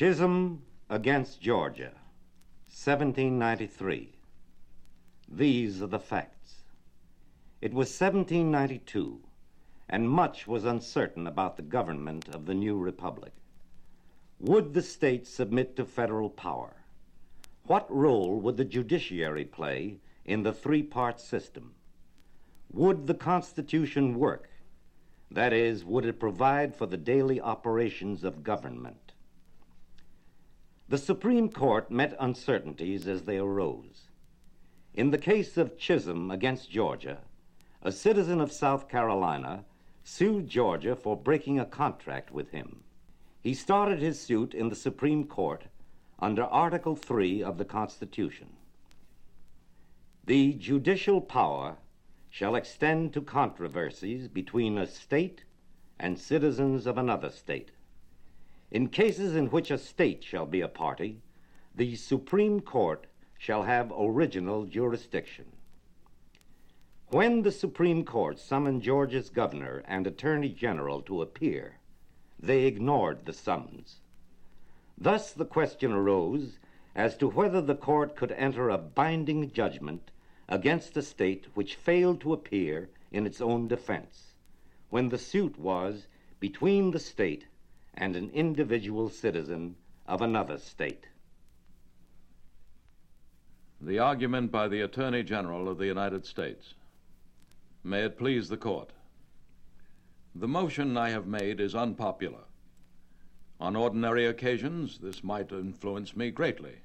Chisholm against Georgia, 1793. These are the facts. It was 1792, and much was uncertain about the government of the new republic. Would the states submit to federal power? What role would the judiciary play in the three part system? Would the Constitution work? That is, would it provide for the daily operations of government? The Supreme Court met uncertainties as they arose. In the case of Chisholm against Georgia, a citizen of South Carolina sued Georgia for breaking a contract with him. He started his suit in the Supreme Court under Article 3 of the Constitution. The judicial power shall extend to controversies between a state and citizens of another state. In cases in which a state shall be a party, the Supreme Court shall have original jurisdiction. When the Supreme Court summoned Georgia's governor and attorney general to appear, they ignored the summons. Thus the question arose as to whether the court could enter a binding judgment against a state which failed to appear in its own defense, when the suit was between the state and an individual citizen of another state. The argument by the Attorney General of the United States. May it please the court. The motion I have made is unpopular. On ordinary occasions, this might influence me greatly.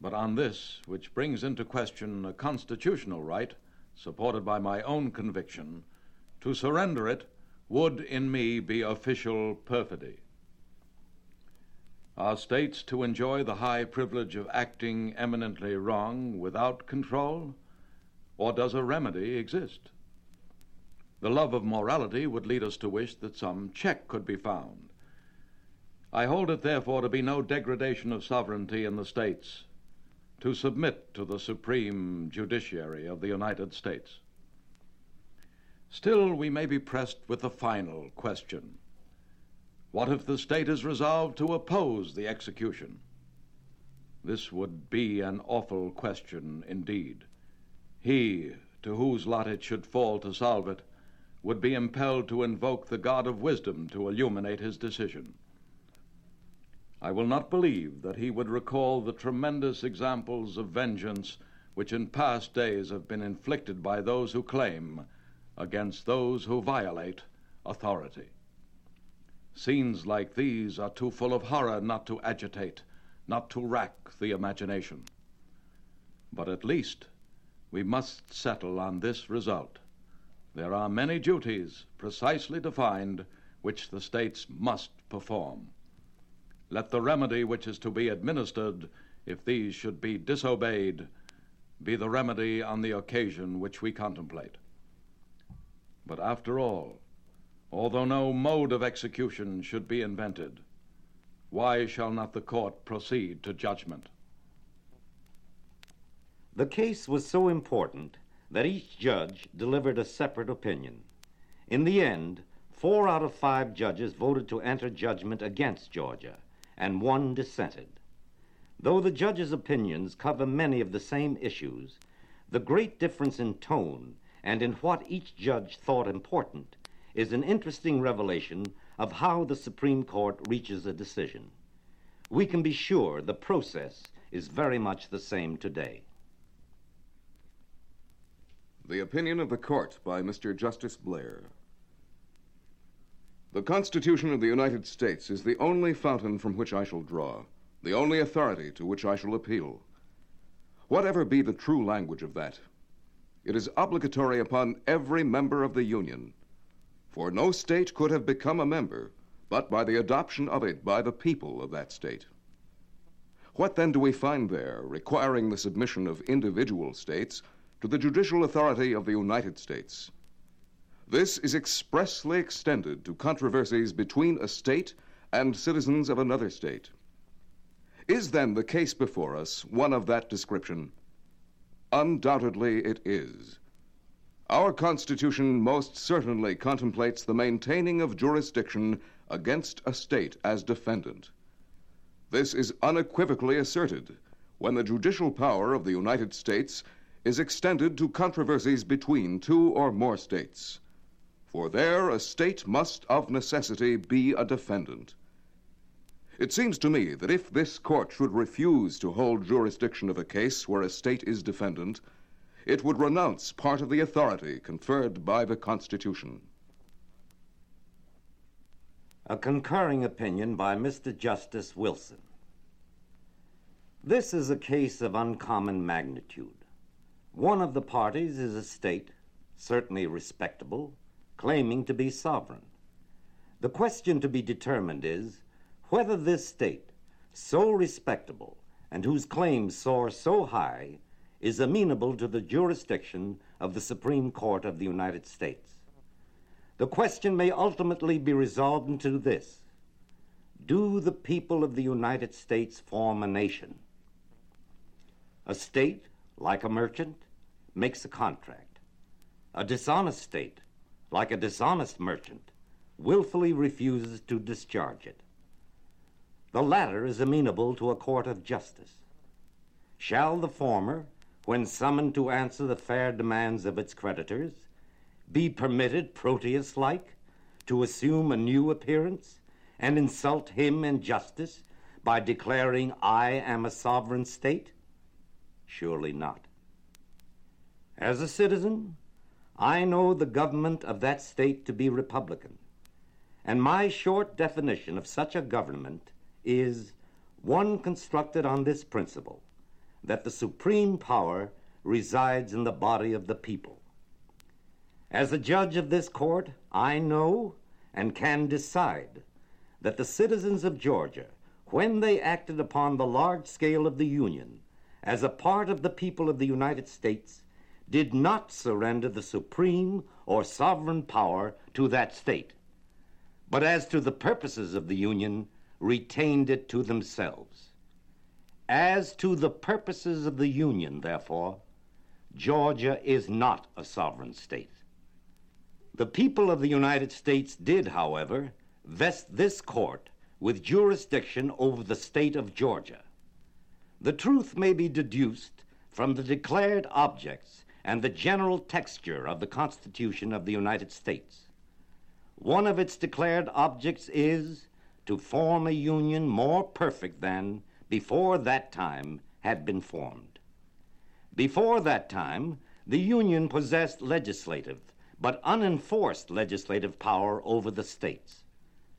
But on this, which brings into question a constitutional right, supported by my own conviction, to surrender it would in me be official perfidy. Are states to enjoy the high privilege of acting eminently wrong without control? Or does a remedy exist? The love of morality would lead us to wish that some check could be found. I hold it, therefore, to be no degradation of sovereignty in the states to submit to the supreme judiciary of the United States. Still, we may be pressed with the final question What if the state is resolved to oppose the execution? This would be an awful question indeed. He, to whose lot it should fall to solve it, would be impelled to invoke the God of wisdom to illuminate his decision. I will not believe that he would recall the tremendous examples of vengeance which in past days have been inflicted by those who claim against those who violate authority. Scenes like these are too full of horror not to agitate, not to rack the imagination. But at least we must settle on this result. There are many duties, precisely defined, which the states must perform. Let the remedy which is to be administered, if these should be disobeyed, be the remedy on the occasion which we contemplate. But after all, although no mode of execution should be invented, why shall not the court proceed to judgment? The case was so important that each judge delivered a separate opinion. In the end, four out of five judges voted to enter judgment against Georgia and one dissented. Though the judges' opinions cover many of the same issues, the great difference in tone and in what each judge thought important is an interesting revelation of how the Supreme Court reaches a decision. We can be sure the process is very much the same today. The opinion of the court by Mr. Justice Blair. The Constitution of the United States is the only fountain from which I shall draw, the only authority to which I shall appeal. Whatever be the true language of that, it is obligatory upon every member of the Union, for no state could have become a member but by the adoption of it by the people of that state. What then do we find there requiring the submission of individual states to the judicial authority of the United States? This is expressly extended to controversies between a state and citizens of another state. Is then the case before us one of that description? Undoubtedly it is. Our Constitution most certainly contemplates the maintaining of jurisdiction against a state as defendant. This is unequivocally asserted when the judicial power of the United States is extended to controversies between two or more states. For there, a state must of necessity be a defendant. It seems to me that if this court should refuse to hold jurisdiction of a case where a state is defendant, it would renounce part of the authority conferred by the Constitution. A concurring opinion by Mr. Justice Wilson. This is a case of uncommon magnitude. One of the parties is a state, certainly respectable, claiming to be sovereign. The question to be determined is whether this state, so respectable and whose claims soar so high, is amenable to the jurisdiction of the Supreme Court of the United States. The question may ultimately be resolved into this Do the people of the United States form a nation? A state, like a merchant, makes a contract. A dishonest state, like a dishonest merchant, willfully refuses to discharge it. The latter is amenable to a court of justice. Shall the former, when summoned to answer the fair demands of its creditors, be permitted, Proteus like, to assume a new appearance and insult him in justice by declaring, I am a sovereign state? Surely not. As a citizen, I know the government of that state to be Republican, and my short definition of such a government is one constructed on this principle that the supreme power resides in the body of the people. As a judge of this court, I know and can decide that the citizens of Georgia, when they acted upon the large scale of the Union as a part of the people of the United States, did not surrender the supreme or sovereign power to that state, but as to the purposes of the Union, retained it to themselves. As to the purposes of the Union, therefore, Georgia is not a sovereign state. The people of the United States did, however, vest this court with jurisdiction over the state of Georgia. The truth may be deduced from the declared objects and the general texture of the Constitution of the United States. One of its declared objects is to form a union more perfect than, before that time, had been formed. Before that time, the Union possessed legislative, but unenforced legislative power over the states.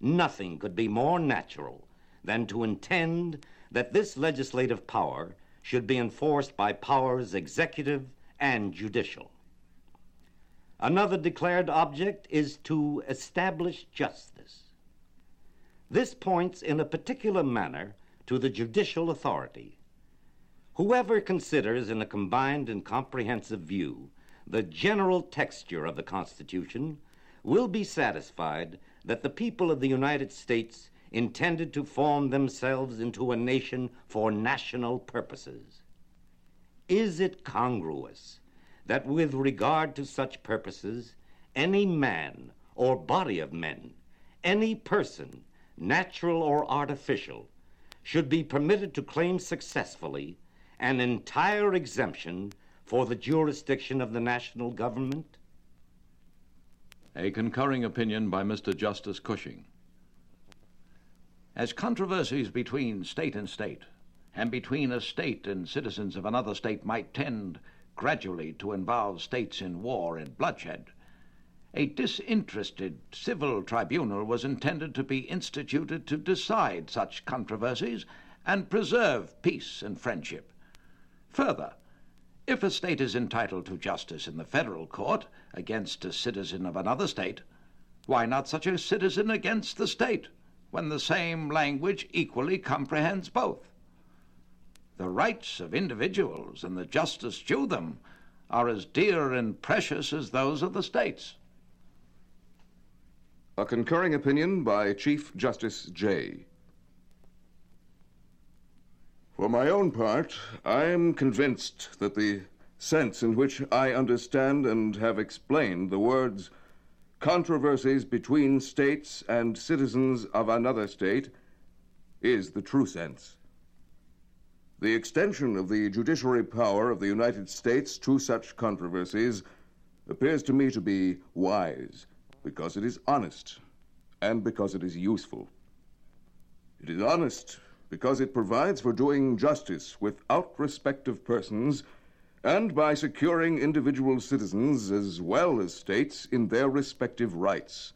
Nothing could be more natural than to intend that this legislative power should be enforced by powers executive and judicial. Another declared object is to establish justice. This points in a particular manner to the judicial authority. Whoever considers in a combined and comprehensive view the general texture of the Constitution will be satisfied that the people of the United States intended to form themselves into a nation for national purposes. Is it congruous that with regard to such purposes, any man or body of men, any person, natural or artificial, should be permitted to claim successfully an entire exemption for the jurisdiction of the national government? A concurring opinion by Mr. Justice Cushing. As controversies between state and state, and between a state and citizens of another state might tend gradually to involve states in war and bloodshed, a disinterested civil tribunal was intended to be instituted to decide such controversies and preserve peace and friendship. Further, if a state is entitled to justice in the federal court against a citizen of another state, why not such a citizen against the state, when the same language equally comprehends both? The rights of individuals and the justice due them are as dear and precious as those of the states. A concurring opinion by Chief Justice Jay. For my own part, I am convinced that the sense in which I understand and have explained the words controversies between states and citizens of another state is the true sense. The extension of the judiciary power of the United States to such controversies appears to me to be wise because it is honest and because it is useful. It is honest because it provides for doing justice without respect of persons and by securing individual citizens as well as states in their respective rights,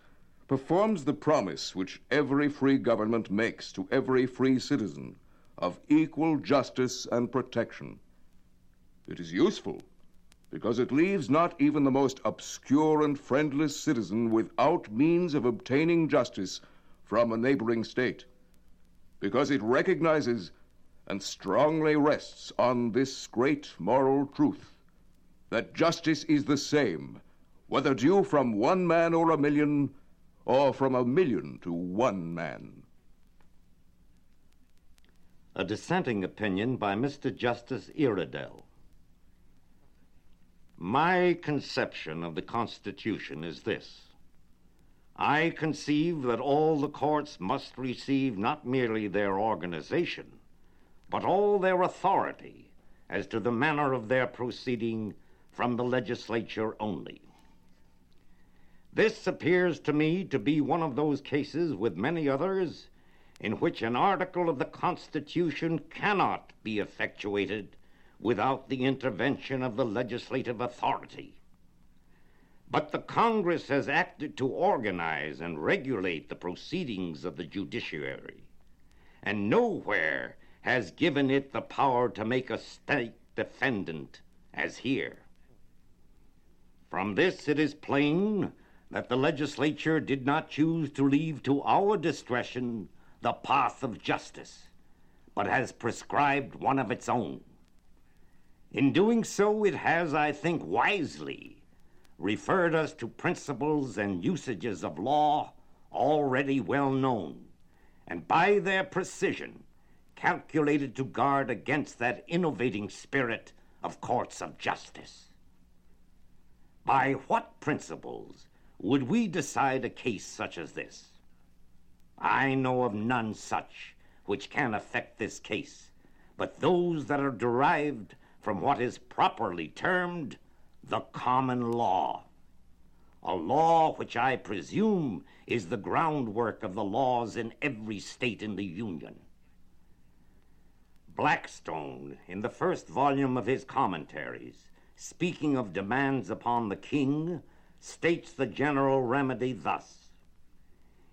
performs the promise which every free government makes to every free citizen of equal justice and protection. It is useful because it leaves not even the most obscure and friendless citizen without means of obtaining justice from a neighboring state, because it recognizes and strongly rests on this great moral truth that justice is the same, whether due from one man or a million, or from a million to one man. A dissenting opinion by Mr. Justice Iredell. My conception of the Constitution is this. I conceive that all the courts must receive not merely their organization, but all their authority as to the manner of their proceeding from the legislature only. This appears to me to be one of those cases, with many others, in which an article of the Constitution cannot be effectuated without the intervention of the legislative authority. But the Congress has acted to organize and regulate the proceedings of the judiciary, and nowhere has given it the power to make a state defendant as here. From this it is plain that the legislature did not choose to leave to our discretion the path of justice, but has prescribed one of its own. In doing so, it has, I think, wisely referred us to principles and usages of law already well known, and by their precision, calculated to guard against that innovating spirit of courts of justice. By what principles would we decide a case such as this? I know of none such which can affect this case, but those that are derived from what is properly termed the common law. A law which I presume is the groundwork of the laws in every state in the Union. Blackstone, in the first volume of his commentaries, speaking of demands upon the king, states the general remedy thus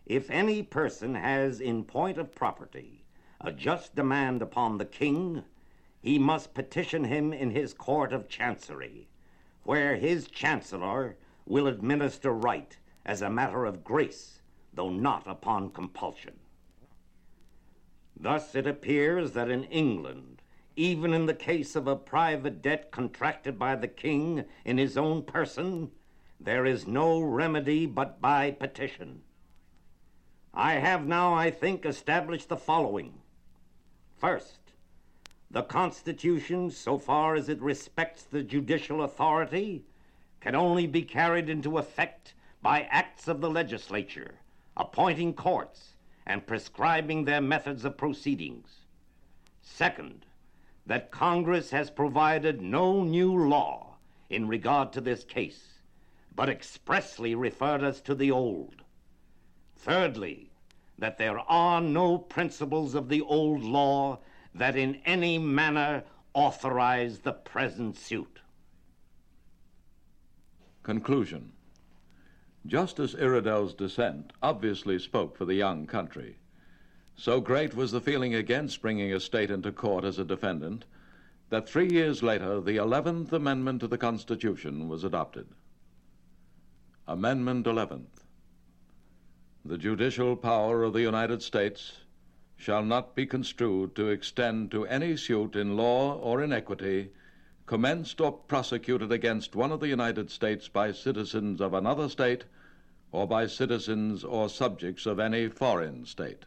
If any person has, in point of property, a just demand upon the king, he must petition him in his court of chancery, where his chancellor will administer right as a matter of grace, though not upon compulsion. Thus it appears that in England, even in the case of a private debt contracted by the king in his own person, there is no remedy but by petition. I have now, I think, established the following. First, the Constitution, so far as it respects the judicial authority, can only be carried into effect by acts of the legislature, appointing courts, and prescribing their methods of proceedings. Second, that Congress has provided no new law in regard to this case, but expressly referred us to the old. Thirdly, that there are no principles of the old law that in any manner authorize the present suit. Conclusion. Justice Iredell's dissent obviously spoke for the young country. So great was the feeling against bringing a state into court as a defendant that three years later the 11th Amendment to the Constitution was adopted. Amendment 11th. The judicial power of the United States shall not be construed to extend to any suit in law or in equity commenced or prosecuted against one of the United States by citizens of another state or by citizens or subjects of any foreign state.